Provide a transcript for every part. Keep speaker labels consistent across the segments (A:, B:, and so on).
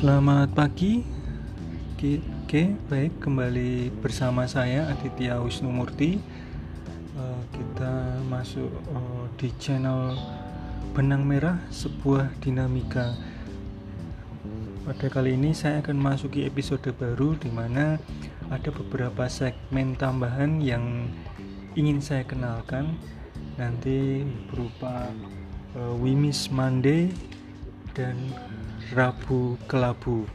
A: Selamat pagi. Oke, oke, baik kembali bersama saya Aditya Wisnumurti. Uh, kita masuk uh, di channel Benang Merah sebuah dinamika. Pada kali ini saya akan masuki episode baru di mana ada beberapa segmen tambahan yang ingin saya kenalkan nanti berupa We Miss Monday dan Rabu Kelabu.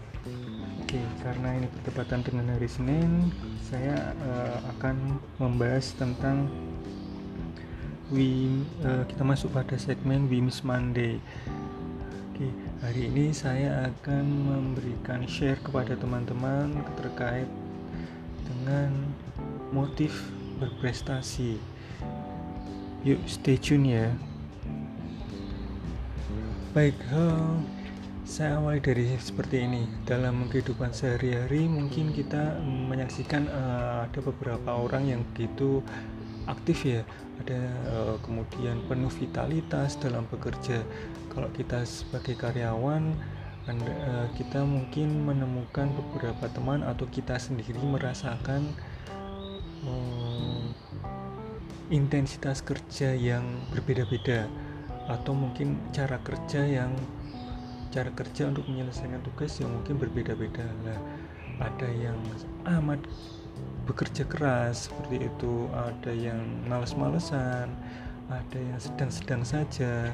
A: Oke, karena ini bertepatan dengan hari Senin, saya uh, akan membahas tentang we uh, kita masuk pada segmen We Miss Monday. Oke, hari ini saya akan memberikan share kepada teman-teman terkait dengan motif berprestasi. Yuk, stay tune ya. Baik, saya awali dari seperti ini. Dalam kehidupan sehari-hari mungkin kita menyaksikan uh, ada beberapa orang yang begitu aktif ya. Ada uh, kemudian penuh vitalitas dalam bekerja. Kalau kita sebagai karyawan anda, uh, kita mungkin menemukan beberapa teman atau kita sendiri merasakan uh, intensitas kerja yang berbeda-beda atau mungkin cara kerja yang cara kerja untuk menyelesaikan tugas yang mungkin berbeda-beda. Lah ada yang amat bekerja keras seperti itu ada yang males-malesan ada yang sedang-sedang saja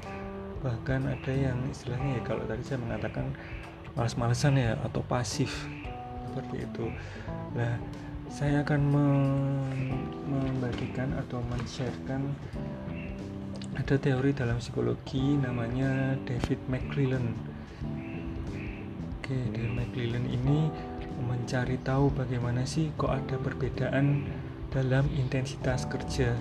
A: bahkan ada yang istilahnya ya kalau tadi saya mengatakan males-malesan ya atau pasif seperti itu. Nah saya akan membagikan atau men-sharekan ada teori dalam psikologi namanya David McClellan Oke, Dale McClellan ini mencari tahu bagaimana sih kok ada perbedaan dalam intensitas kerja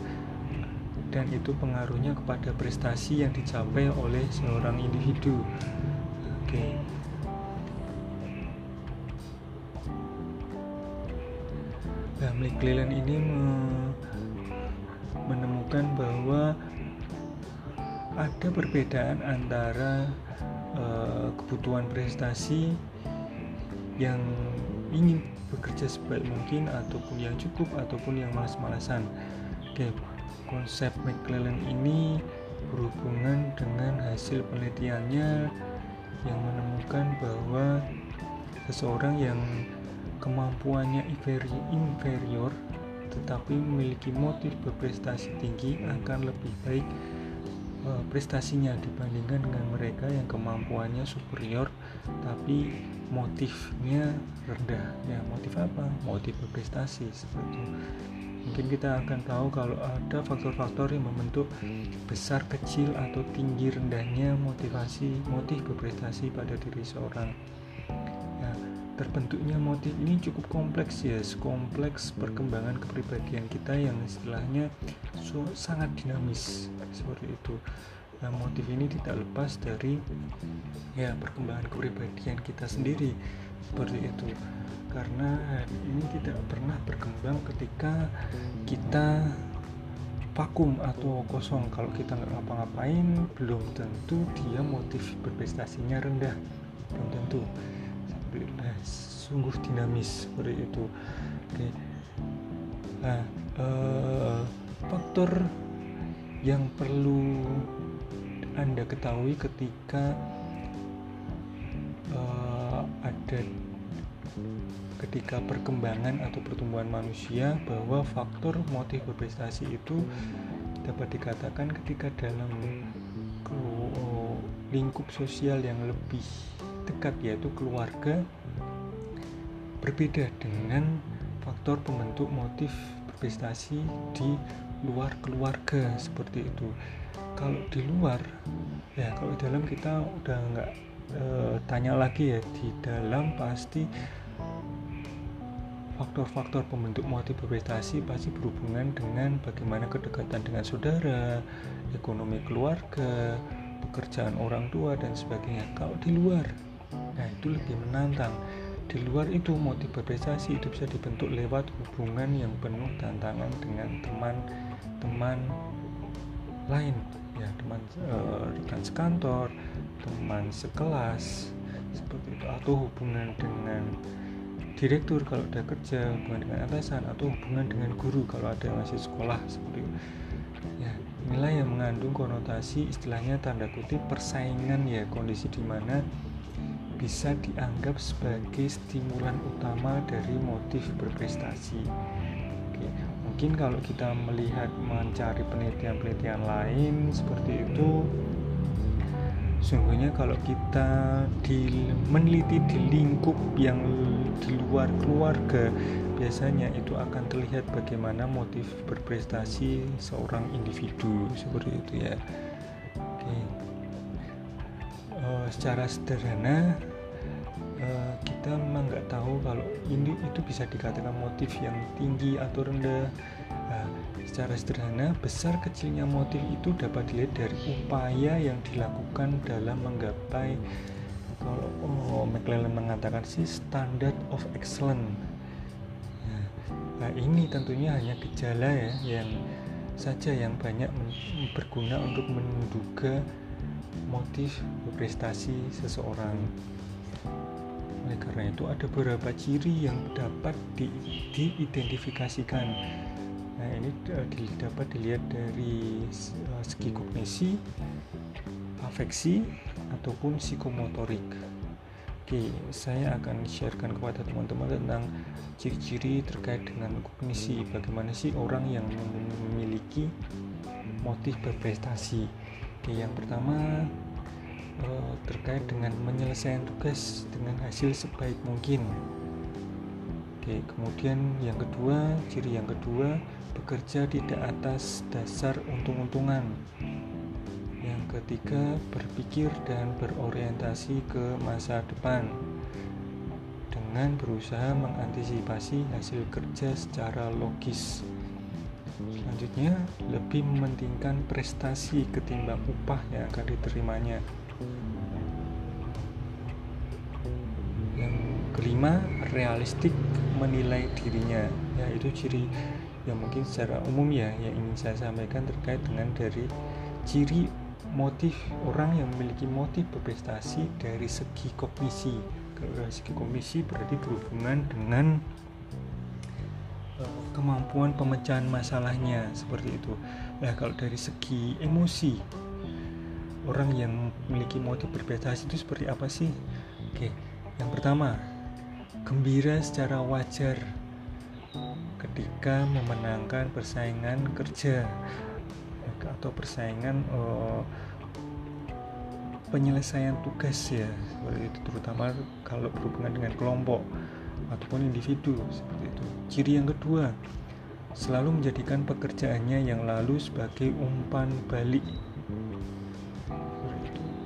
A: dan itu pengaruhnya kepada prestasi yang dicapai oleh seorang individu. Oke. Nah, McClellan ini menemukan bahwa ada perbedaan antara uh, kebutuhan prestasi yang ingin bekerja sebaik mungkin ataupun yang cukup ataupun yang malas-malasan. Oke, konsep McClellan ini berhubungan dengan hasil penelitiannya yang menemukan bahwa seseorang yang kemampuannya inferior tetapi memiliki motif berprestasi tinggi akan lebih baik uh, prestasinya dibandingkan dengan mereka yang kemampuannya superior tapi motifnya rendah. Ya motif apa? Motif berprestasi seperti itu. Mungkin kita akan tahu kalau ada faktor-faktor yang membentuk besar kecil atau tinggi rendahnya motivasi motif berprestasi pada diri seorang terbentuknya motif ini cukup kompleks ya kompleks perkembangan kepribadian kita yang istilahnya so, sangat dinamis seperti itu. Nah motif ini tidak lepas dari ya perkembangan kepribadian kita sendiri seperti itu. Karena ini tidak pernah berkembang ketika kita vakum atau kosong. Kalau kita nggak ngapa-ngapain belum tentu dia motif berprestasinya rendah. Belum tentu sungguh dinamis seperti itu. Oke. Nah eh, faktor yang perlu anda ketahui ketika uh, ada ketika perkembangan atau pertumbuhan manusia bahwa faktor motif berprestasi itu dapat dikatakan ketika dalam lingkup sosial yang lebih dekat yaitu keluarga berbeda dengan faktor pembentuk motif berprestasi di luar keluarga seperti itu kalau di luar ya kalau di dalam kita udah nggak e, tanya lagi ya di dalam pasti faktor-faktor pembentuk motif berprestasi pasti berhubungan dengan bagaimana kedekatan dengan saudara, ekonomi keluarga, pekerjaan orang tua dan sebagainya. Kalau di luar, nah itu lebih menantang. Di luar itu motif berprestasi itu bisa dibentuk lewat hubungan yang penuh tantangan dengan teman-teman lain. Ya teman uh, sekantor teman sekelas seperti itu. Atau hubungan dengan direktur kalau ada kerja hubungan dengan atasan atau hubungan dengan guru kalau ada masih sekolah seperti itu. Ya inilah yang mengandung konotasi istilahnya tanda kutip persaingan ya kondisi di mana bisa dianggap sebagai stimulan utama dari motif berprestasi. Oke, mungkin kalau kita melihat mencari penelitian-penelitian lain seperti itu, sungguhnya kalau kita di, meneliti di lingkup yang di luar keluarga, biasanya itu akan terlihat bagaimana motif berprestasi seorang individu seperti itu ya. Oke. Uh, secara sederhana kita memang nggak tahu kalau ini itu bisa dikatakan motif yang tinggi atau rendah. Uh, secara sederhana besar kecilnya motif itu dapat dilihat dari upaya yang dilakukan dalam menggapai kalau oh, McLellan mengatakan sih standard of excellence. Nah, nah ini tentunya hanya gejala ya yang saja yang banyak berguna untuk menduga motif prestasi seseorang oleh karena itu ada beberapa ciri yang dapat di, diidentifikasikan. Nah ini uh, dapat dilihat dari uh, segi kognisi, afeksi ataupun psikomotorik. Oke, saya akan sharekan kepada teman-teman tentang ciri-ciri terkait dengan kognisi. Bagaimana sih orang yang memiliki motif berprestasi? Oke, yang pertama uh, terkait dengan menyelesaikan tugas dengan hasil sebaik mungkin. Oke, kemudian yang kedua, ciri yang kedua, bekerja tidak atas dasar untung-untungan. Yang ketiga, berpikir dan berorientasi ke masa depan dengan berusaha mengantisipasi hasil kerja secara logis. Selanjutnya, lebih mementingkan prestasi ketimbang upah yang akan diterimanya. Yang kelima, realistik menilai dirinya. Ya, itu ciri yang mungkin secara umum ya yang ingin saya sampaikan terkait dengan dari ciri motif orang yang memiliki motif berprestasi dari segi kognisi. Kalau dari segi kognisi berarti berhubungan dengan eh, kemampuan pemecahan masalahnya seperti itu. Nah, kalau dari segi emosi orang yang memiliki motif berprestasi itu seperti apa sih? Oke, yang pertama, gembira secara wajar ketika memenangkan persaingan kerja atau persaingan uh, penyelesaian tugas ya seperti itu terutama kalau berhubungan dengan kelompok ataupun individu seperti itu. Ciri yang kedua, selalu menjadikan pekerjaannya yang lalu sebagai umpan balik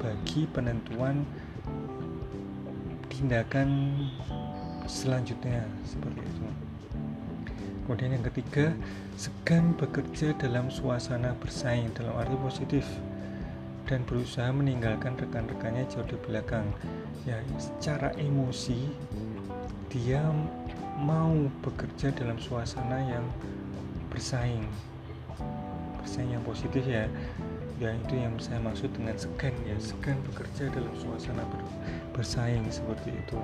A: bagi penentuan tindakan selanjutnya seperti itu. Kemudian yang ketiga, segan bekerja dalam suasana bersaing dalam arti positif dan berusaha meninggalkan rekan-rekannya jauh di belakang. Ya, secara emosi dia mau bekerja dalam suasana yang bersaing. Bersaing yang positif ya ya itu yang saya maksud dengan segan ya. Segan bekerja dalam suasana ber, bersaing seperti itu.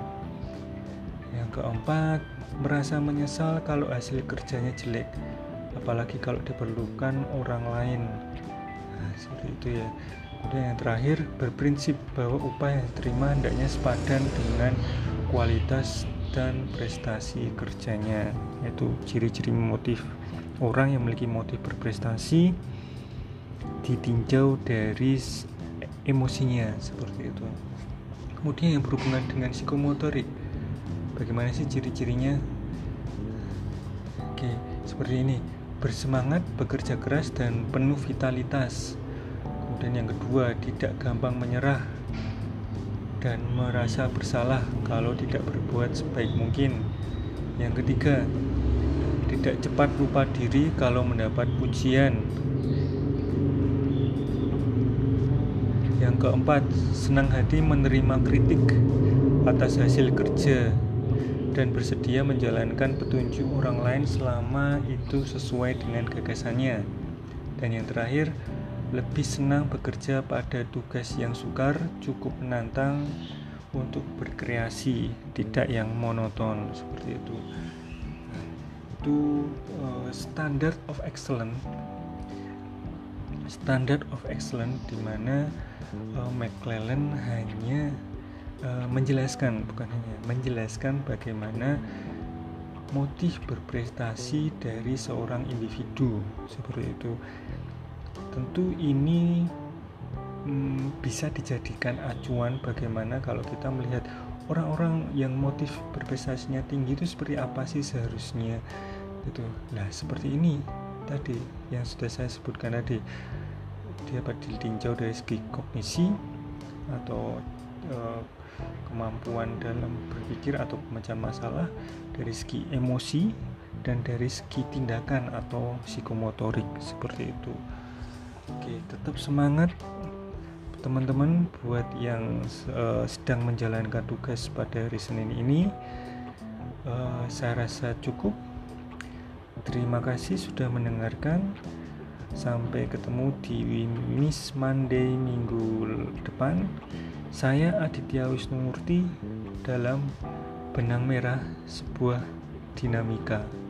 A: Yang keempat merasa menyesal kalau hasil kerjanya jelek. Apalagi kalau diperlukan orang lain. Nah, seperti itu ya. Kemudian yang terakhir berprinsip bahwa upah yang diterima hendaknya sepadan dengan kualitas dan prestasi kerjanya yaitu ciri-ciri motif. Orang yang memiliki motif berprestasi ditinjau dari emosinya seperti itu. Kemudian yang berhubungan dengan psikomotorik. Bagaimana sih ciri-cirinya? Oke seperti ini. Bersemangat bekerja keras dan penuh vitalitas. Kemudian yang kedua tidak gampang menyerah dan merasa bersalah kalau tidak berbuat sebaik mungkin. Yang ketiga tidak cepat lupa diri kalau mendapat pujian Yang keempat, senang hati menerima kritik atas hasil kerja dan bersedia menjalankan petunjuk orang lain selama itu sesuai dengan gagasannya. Dan yang terakhir, lebih senang bekerja pada tugas yang sukar, cukup menantang, untuk berkreasi tidak yang monoton seperti itu nah, itu uh, standard of excellence standard of excellence di mana uh, McClellan hanya uh, menjelaskan bukan hanya menjelaskan bagaimana motif berprestasi dari seorang individu seperti itu. Tentu ini hmm, bisa dijadikan acuan bagaimana kalau kita melihat orang-orang yang motif berprestasinya tinggi itu seperti apa sih seharusnya itu nah seperti ini tadi yang sudah saya sebutkan tadi dapat ditinjau dari segi kognisi atau uh, kemampuan dalam berpikir atau memecah masalah dari segi emosi dan dari segi tindakan atau psikomotorik seperti itu. Oke, tetap semangat teman-teman buat yang uh, sedang menjalankan tugas pada hari Senin ini. Uh, saya rasa cukup. Terima kasih sudah mendengarkan. Sampai ketemu di Miss Monday minggu depan. Saya Aditya Wisnumurti dalam Benang Merah Sebuah Dinamika.